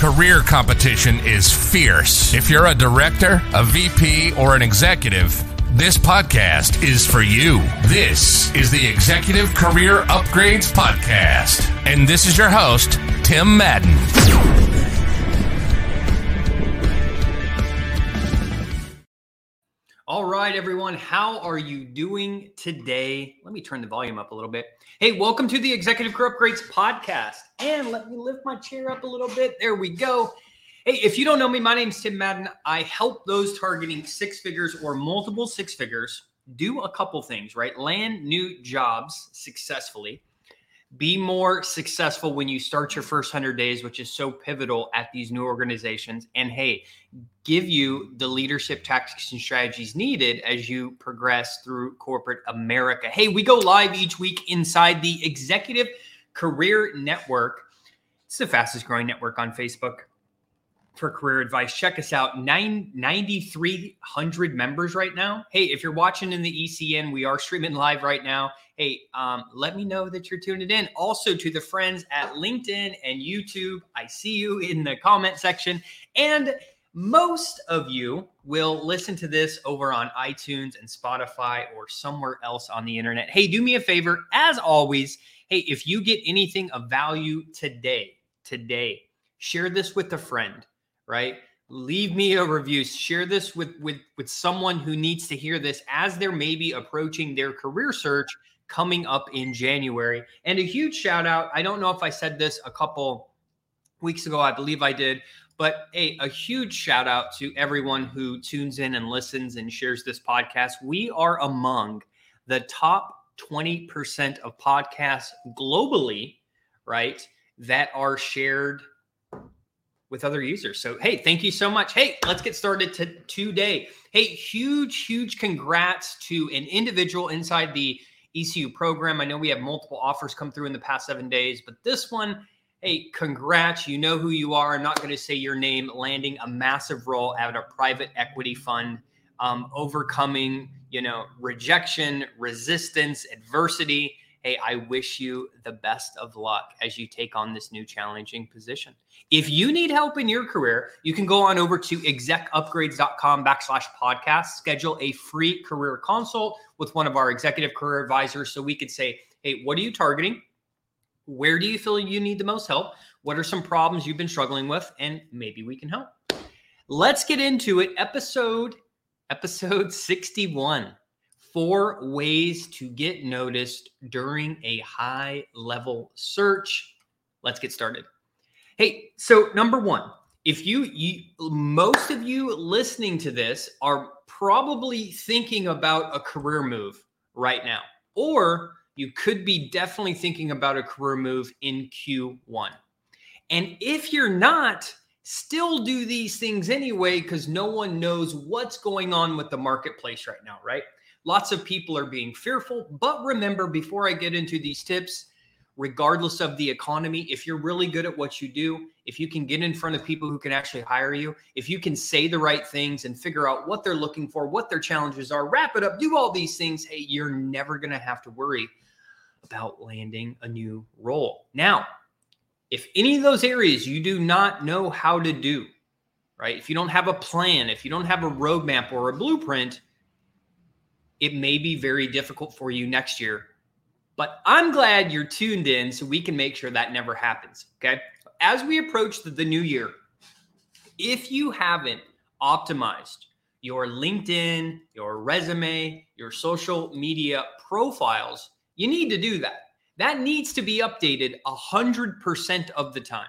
Career competition is fierce. If you're a director, a VP, or an executive, this podcast is for you. This is the Executive Career Upgrades Podcast. And this is your host, Tim Madden. Right, everyone. How are you doing today? Let me turn the volume up a little bit. Hey, welcome to the Executive Career Upgrades podcast. And let me lift my chair up a little bit. There we go. Hey, if you don't know me, my name is Tim Madden. I help those targeting six figures or multiple six figures do a couple things, right? Land new jobs successfully be more successful when you start your first 100 days which is so pivotal at these new organizations. And hey give you the leadership tactics and strategies needed as you progress through corporate america. Hey we go live each week inside the executive career network. It's the fastest growing network on facebook for career advice. Check us out. 9,300 members right now. Hey, if you're watching in the ECN, we are streaming live right now. Hey, um, let me know that you're tuning in. Also, to the friends at LinkedIn and YouTube, I see you in the comment section. And most of you will listen to this over on iTunes and Spotify or somewhere else on the internet. Hey, do me a favor, as always. Hey, if you get anything of value today, today, share this with a friend right? Leave me a review. Share this with with with someone who needs to hear this as they're maybe approaching their career search coming up in January. And a huge shout out. I don't know if I said this a couple weeks ago. I believe I did. But a, a huge shout out to everyone who tunes in and listens and shares this podcast. We are among the top 20% of podcasts globally, right? That are shared with other users. So, hey, thank you so much. Hey, let's get started to today. Hey, huge, huge congrats to an individual inside the ECU program. I know we have multiple offers come through in the past seven days, but this one, hey, congrats. You know who you are. I'm not going to say your name, landing a massive role at a private equity fund, um, overcoming, you know, rejection, resistance, adversity hey, I wish you the best of luck as you take on this new challenging position. If you need help in your career, you can go on over to execupgrades.com backslash podcast, schedule a free career consult with one of our executive career advisors so we could say, hey, what are you targeting? Where do you feel you need the most help? What are some problems you've been struggling with? And maybe we can help. Let's get into it. Episode episode 61 four ways to get noticed during a high level search. Let's get started. Hey, so number one, if you, you most of you listening to this are probably thinking about a career move right now, or you could be definitely thinking about a career move in Q1. And if you're not, still do these things anyway because no one knows what's going on with the marketplace right now, right? Lots of people are being fearful. But remember, before I get into these tips, regardless of the economy, if you're really good at what you do, if you can get in front of people who can actually hire you, if you can say the right things and figure out what they're looking for, what their challenges are, wrap it up, do all these things, hey, you're never going to have to worry about landing a new role. Now, if any of those areas you do not know how to do, right? If you don't have a plan, if you don't have a roadmap or a blueprint, it may be very difficult for you next year. But I'm glad you're tuned in so we can make sure that never happens. Okay. As we approach the, the new year, if you haven't optimized your LinkedIn, your resume, your social media profiles, you need to do that. That needs to be updated 100% of the time.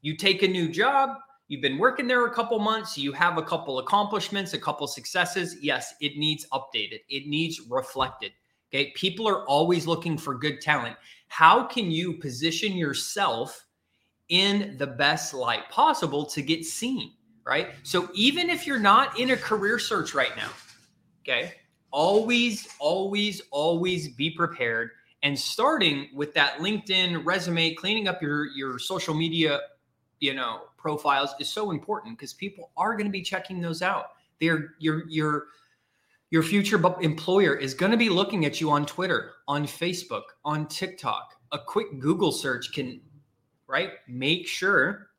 You take a new job, You've been working there a couple months. You have a couple accomplishments, a couple successes. Yes, it needs updated. It needs reflected. Okay. People are always looking for good talent. How can you position yourself in the best light possible to get seen, right? So even if you're not in a career search right now, okay, always, always, always be prepared. And starting with that LinkedIn resume, cleaning up your your social media, you know, profiles is so important because people are going to be checking those out. They're your your your future employer is going to be looking at you on Twitter, on Facebook, on TikTok. A quick Google search can, right, make sure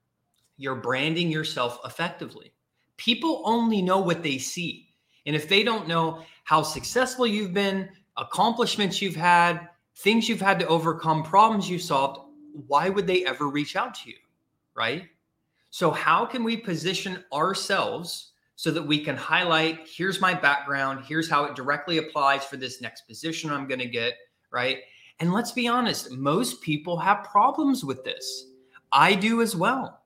you're branding yourself effectively. People only know what they see. And if they don't know how successful you've been, accomplishments you've had, things you've had to overcome, problems you've solved, why would they ever reach out to you? Right? So, how can we position ourselves so that we can highlight here's my background, here's how it directly applies for this next position I'm going to get, right? And let's be honest, most people have problems with this. I do as well,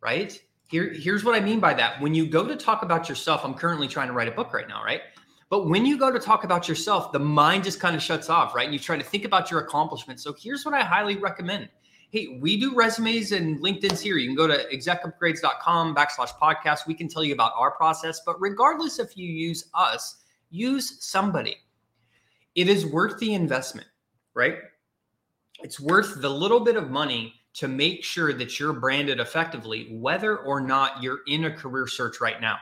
right? Here, here's what I mean by that. When you go to talk about yourself, I'm currently trying to write a book right now, right? But when you go to talk about yourself, the mind just kind of shuts off, right? And you try to think about your accomplishments. So here's what I highly recommend hey, we do resumes and LinkedIn's here. You can go to execupgrades.com backslash podcast. We can tell you about our process. But regardless if you use us, use somebody. It is worth the investment, right? It's worth the little bit of money to make sure that you're branded effectively, whether or not you're in a career search right now.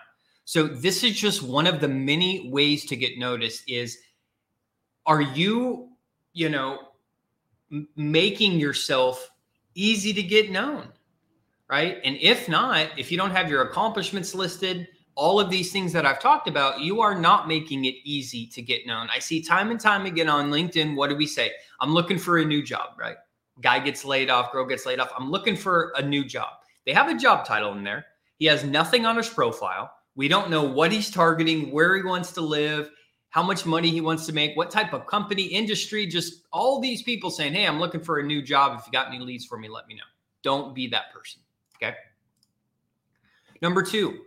So this is just one of the many ways to get noticed is are you, you know, making yourself easy to get known, right? And if not, if you don't have your accomplishments listed, all of these things that I've talked about, you are not making it easy to get known. I see time and time again on LinkedIn, what do we say? I'm looking for a new job, right? Guy gets laid off, girl gets laid off. I'm looking for a new job. They have a job title in there. He has nothing on his profile. We don't know what he's targeting, where he wants to live, how much money he wants to make, what type of company, industry, just all these people saying, Hey, I'm looking for a new job. If you got any leads for me, let me know. Don't be that person. Okay. Number two,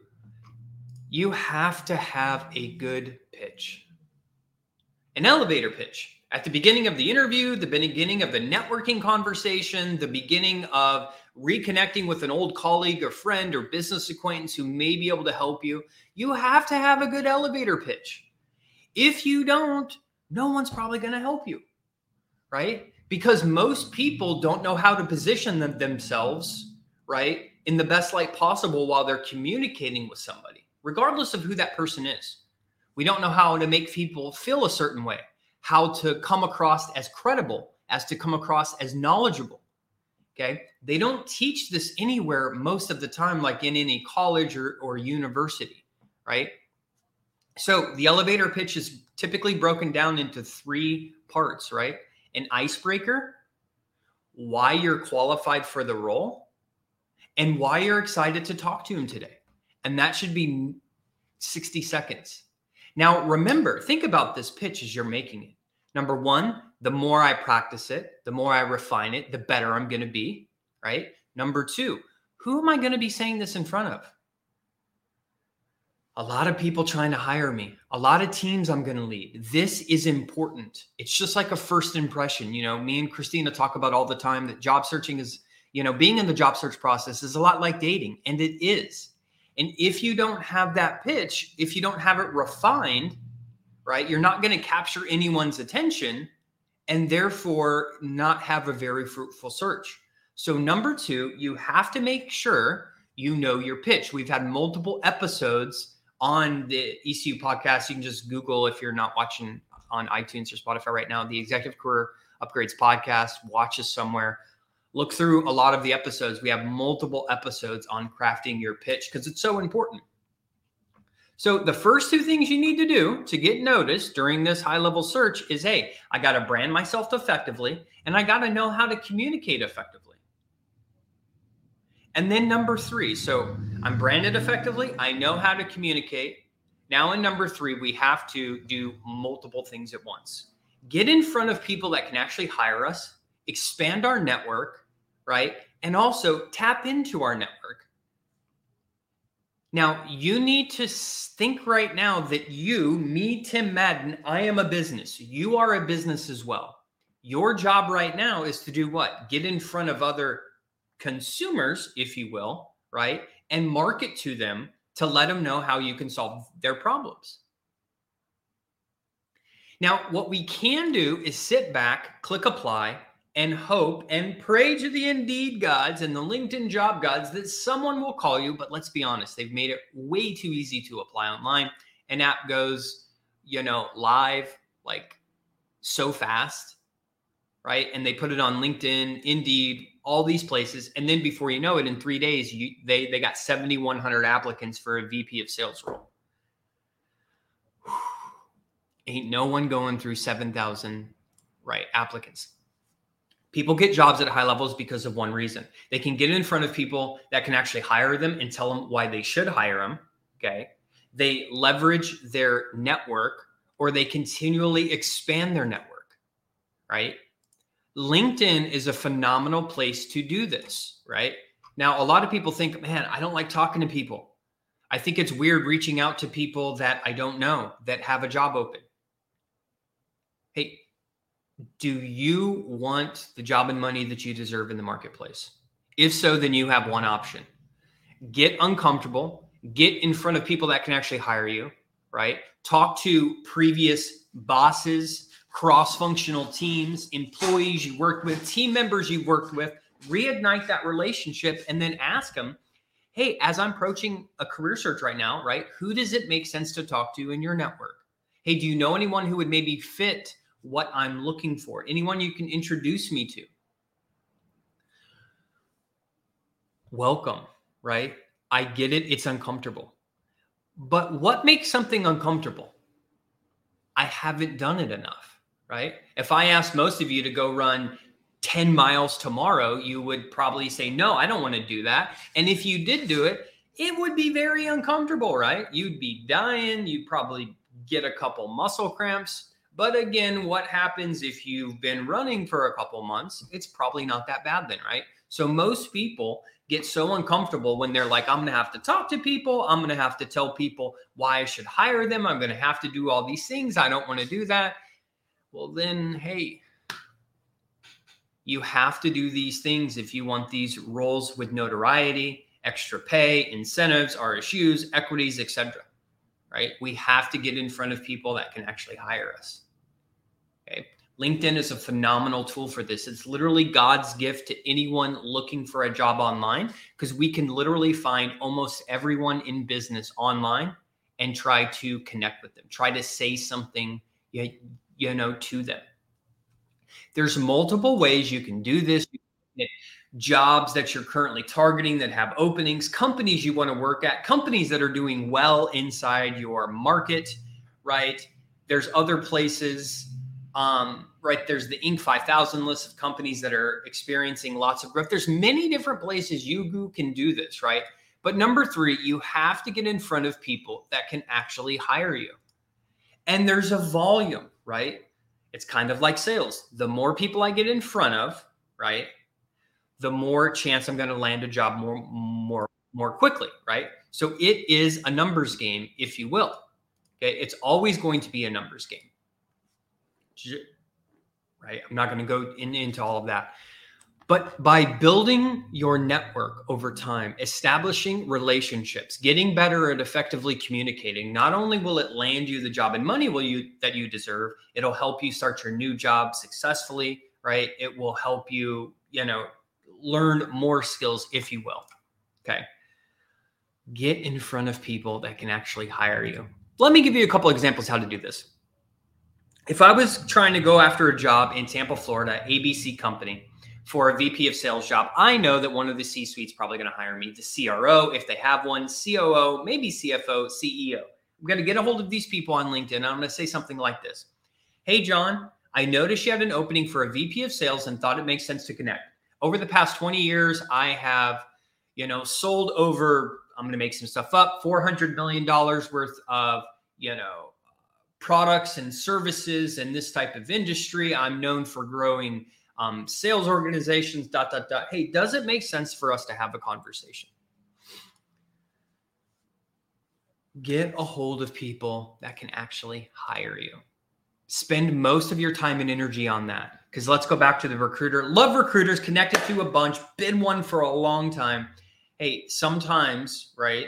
you have to have a good pitch, an elevator pitch. At the beginning of the interview, the beginning of the networking conversation, the beginning of reconnecting with an old colleague or friend or business acquaintance who may be able to help you, you have to have a good elevator pitch. If you don't, no one's probably going to help you, right? Because most people don't know how to position them, themselves, right, in the best light possible while they're communicating with somebody, regardless of who that person is. We don't know how to make people feel a certain way, how to come across as credible, as to come across as knowledgeable. Okay. They don't teach this anywhere most of the time, like in any college or, or university, right? So the elevator pitch is typically broken down into three parts, right? An icebreaker, why you're qualified for the role, and why you're excited to talk to him today. And that should be 60 seconds. Now, remember, think about this pitch as you're making it. Number one, the more I practice it, the more I refine it, the better I'm going to be, right? Number two, who am I going to be saying this in front of? A lot of people trying to hire me, a lot of teams I'm going to lead. This is important. It's just like a first impression. You know, me and Christina talk about all the time that job searching is, you know, being in the job search process is a lot like dating, and it is. And if you don't have that pitch, if you don't have it refined, right, you're not going to capture anyone's attention and therefore not have a very fruitful search. So, number two, you have to make sure you know your pitch. We've had multiple episodes on the ECU podcast. You can just Google if you're not watching on iTunes or Spotify right now, the Executive Career Upgrades podcast. Watch us somewhere. Look through a lot of the episodes. We have multiple episodes on crafting your pitch because it's so important. So, the first two things you need to do to get noticed during this high level search is hey, I got to brand myself effectively and I got to know how to communicate effectively. And then number three, so I'm branded effectively. I know how to communicate. Now, in number three, we have to do multiple things at once. Get in front of people that can actually hire us, expand our network, right? And also tap into our network. Now, you need to think right now that you, me, Tim Madden, I am a business. You are a business as well. Your job right now is to do what? Get in front of other consumers, if you will, right? And market to them to let them know how you can solve their problems. Now, what we can do is sit back, click apply, and hope and pray to the Indeed gods and the LinkedIn job gods that someone will call you. But let's be honest, they've made it way too easy to apply online. An app goes, you know, live like so fast, right? And they put it on LinkedIn, Indeed, all these places, and then before you know it, in three days, you, they they got seventy one hundred applicants for a VP of sales role. Ain't no one going through seven thousand right applicants. People get jobs at high levels because of one reason. They can get in front of people that can actually hire them and tell them why they should hire them. Okay. They leverage their network or they continually expand their network, right? LinkedIn is a phenomenal place to do this, right? Now, a lot of people think, man, I don't like talking to people. I think it's weird reaching out to people that I don't know that have a job open. Hey, do you want the job and money that you deserve in the marketplace? If so, then you have one option get uncomfortable, get in front of people that can actually hire you, right? Talk to previous bosses, cross functional teams, employees you worked with, team members you worked with, reignite that relationship, and then ask them, hey, as I'm approaching a career search right now, right? Who does it make sense to talk to in your network? Hey, do you know anyone who would maybe fit? what I'm looking for. Anyone you can introduce me to. Welcome, right? I get it. It's uncomfortable. But what makes something uncomfortable? I haven't done it enough, right? If I asked most of you to go run 10 miles tomorrow, you would probably say, No, I don't want to do that. And if you did do it, it would be very uncomfortable, right? You'd be dying. You'd probably get a couple muscle cramps. But again, what happens if you've been running for a couple months? It's probably not that bad then, right? So most people get so uncomfortable when they're like, I'm going to have to talk to people. I'm going to have to tell people why I should hire them. I'm going to have to do all these things. I don't want to do that. Well, then, hey, you have to do these things if you want these roles with notoriety, extra pay, incentives, RSUs, equities, etc. Right? We have to get in front of people that can actually hire us. Okay. LinkedIn is a phenomenal tool for this. It's literally God's gift to anyone looking for a job online because we can literally find almost everyone in business online and try to connect with them, try to say something you, you know to them. There's multiple ways you can do this. jobs that you're currently targeting that have openings, companies you want to work at, companies that are doing well inside your market, right? There's other places um, right there's the Inc. 5000 list of companies that are experiencing lots of growth. There's many different places you can do this, right? But number three, you have to get in front of people that can actually hire you. And there's a volume, right? It's kind of like sales. The more people I get in front of, right, the more chance I'm going to land a job more, more, more quickly, right? So it is a numbers game, if you will. Okay, it's always going to be a numbers game right? I'm not going to go in, into all of that. But by building your network over time, establishing relationships, getting better at effectively communicating, not only will it land you the job and money will you that you deserve, it'll help you start your new job successfully, right? It will help you, you know, learn more skills if you will. Okay. Get in front of people that can actually hire you. Let me give you a couple examples how to do this if I was trying to go after a job in Tampa, Florida, ABC company for a VP of sales job, I know that one of the C suites probably going to hire me, the CRO, if they have one, COO, maybe CFO, CEO. I'm going to get a hold of these people on LinkedIn. I'm going to say something like this Hey, John, I noticed you had an opening for a VP of sales and thought it makes sense to connect. Over the past 20 years, I have, you know, sold over, I'm going to make some stuff up, $400 million worth of, you know, products and services and this type of industry. I'm known for growing um, sales organizations, dot, dot, dot. Hey, does it make sense for us to have a conversation? Get a hold of people that can actually hire you. Spend most of your time and energy on that because let's go back to the recruiter. Love recruiters, connected to a bunch, been one for a long time. Hey, sometimes, right?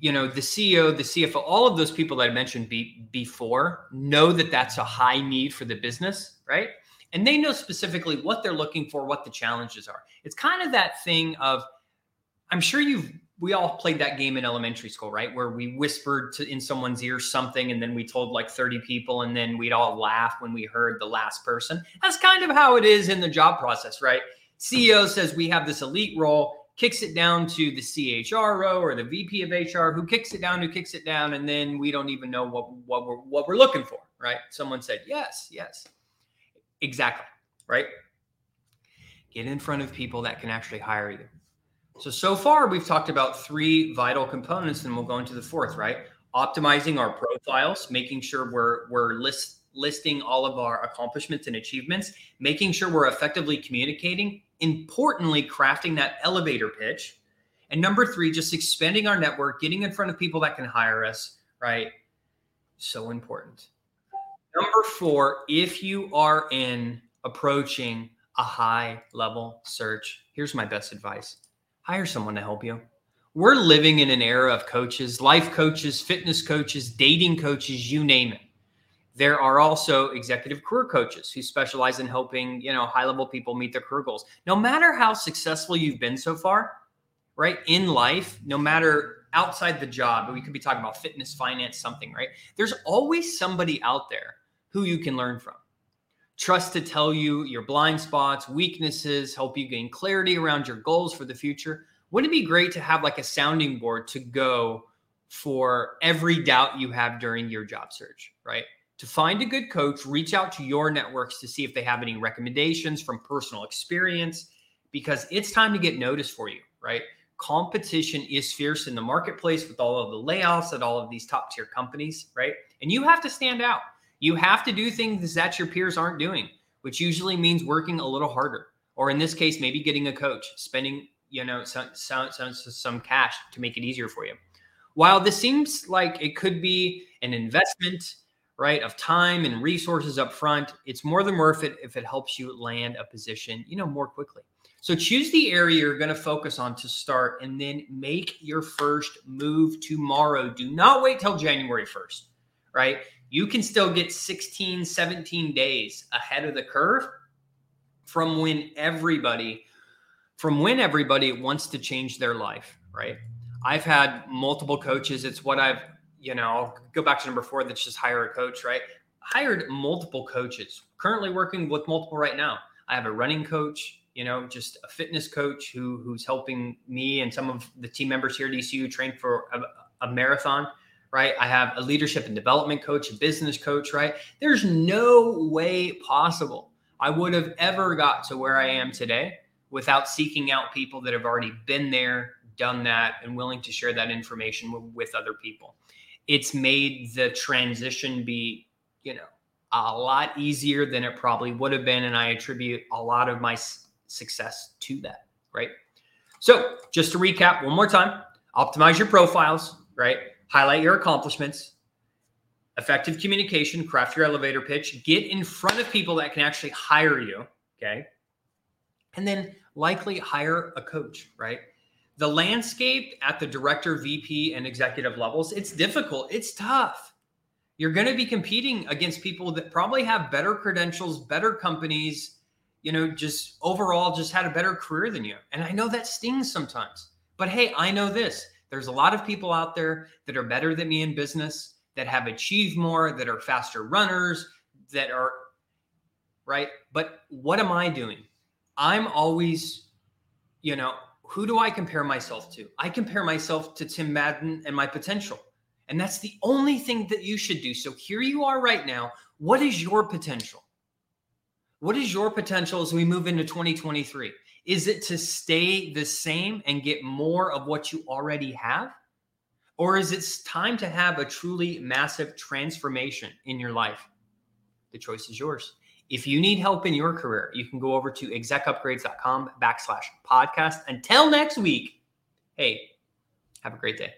You know, the CEO, the CFO, all of those people that I mentioned be, before know that that's a high need for the business, right? And they know specifically what they're looking for, what the challenges are. It's kind of that thing of, I'm sure you've we all played that game in elementary school, right? Where we whispered to, in someone's ear something and then we told like 30 people and then we'd all laugh when we heard the last person. That's kind of how it is in the job process, right? CEO says we have this elite role, kicks it down to the CHRO or the VP of HR who kicks it down, who kicks it down, and then we don't even know what, what we're what we're looking for, right? Someone said, yes, yes. Exactly, right? Get in front of people that can actually hire you so, so far we've talked about three vital components and we'll go into the fourth, right? Optimizing our profiles, making sure we're, we're list, listing all of our accomplishments and achievements, making sure we're effectively communicating, importantly, crafting that elevator pitch. And number three, just expanding our network, getting in front of people that can hire us, right? So important. Number four, if you are in approaching a high level search, here's my best advice hire someone to help you. We're living in an era of coaches, life coaches, fitness coaches, dating coaches, you name it. There are also executive career coaches who specialize in helping, you know, high-level people meet their career goals. No matter how successful you've been so far, right? In life, no matter outside the job, we could be talking about fitness, finance, something, right? There's always somebody out there who you can learn from trust to tell you your blind spots, weaknesses, help you gain clarity around your goals for the future. Wouldn't it be great to have like a sounding board to go for every doubt you have during your job search, right? To find a good coach, reach out to your networks to see if they have any recommendations from personal experience because it's time to get noticed for you, right? Competition is fierce in the marketplace with all of the layoffs at all of these top tier companies, right? And you have to stand out. You have to do things that your peers aren't doing, which usually means working a little harder, or in this case, maybe getting a coach, spending you know some some some, some cash to make it easier for you. While this seems like it could be an investment, right, of time and resources up front, it's more than worth it if it helps you land a position, you know, more quickly. So choose the area you're going to focus on to start and then make your first move tomorrow. Do not wait till January 1st, right? You can still get 16, 17 days ahead of the curve from when everybody from when everybody wants to change their life, right? I've had multiple coaches. It's what I've, you know, I'll go back to number four that's just hire a coach, right? Hired multiple coaches, currently working with multiple right now. I have a running coach, you know, just a fitness coach who who's helping me and some of the team members here at ECU train for a, a marathon right? I have a leadership and development coach, a business coach, right? There's no way possible I would have ever got to where I am today without seeking out people that have already been there, done that, and willing to share that information with, with other people. It's made the transition be, you know, a lot easier than it probably would have been. And I attribute a lot of my success to that, right? So, just to recap one more time optimize your profiles, right? Highlight your accomplishments, effective communication, craft your elevator pitch, get in front of people that can actually hire you. Okay. And then likely hire a coach, right? The landscape at the director, VP, and executive levels, it's difficult. It's tough. You're going to be competing against people that probably have better credentials, better companies, you know, just overall just had a better career than you. And I know that stings sometimes. But hey, I know this there's a lot of people out there that are better than me in business, that have achieved more, that are faster runners, that are right. But what am I doing? I'm always, you know, who do I compare myself to? I compare myself to Tim Madden and my potential. And that's the only thing that you should do. So here you are right now. What is your potential? What is your potential as we move into 2023? Is it to stay the same and get more of what you already have? Or is it time to have a truly massive transformation in your life? The choice is yours. If you need help in your career, you can go over to execupgrades.com backslash podcast. Until next week, hey, have a great day.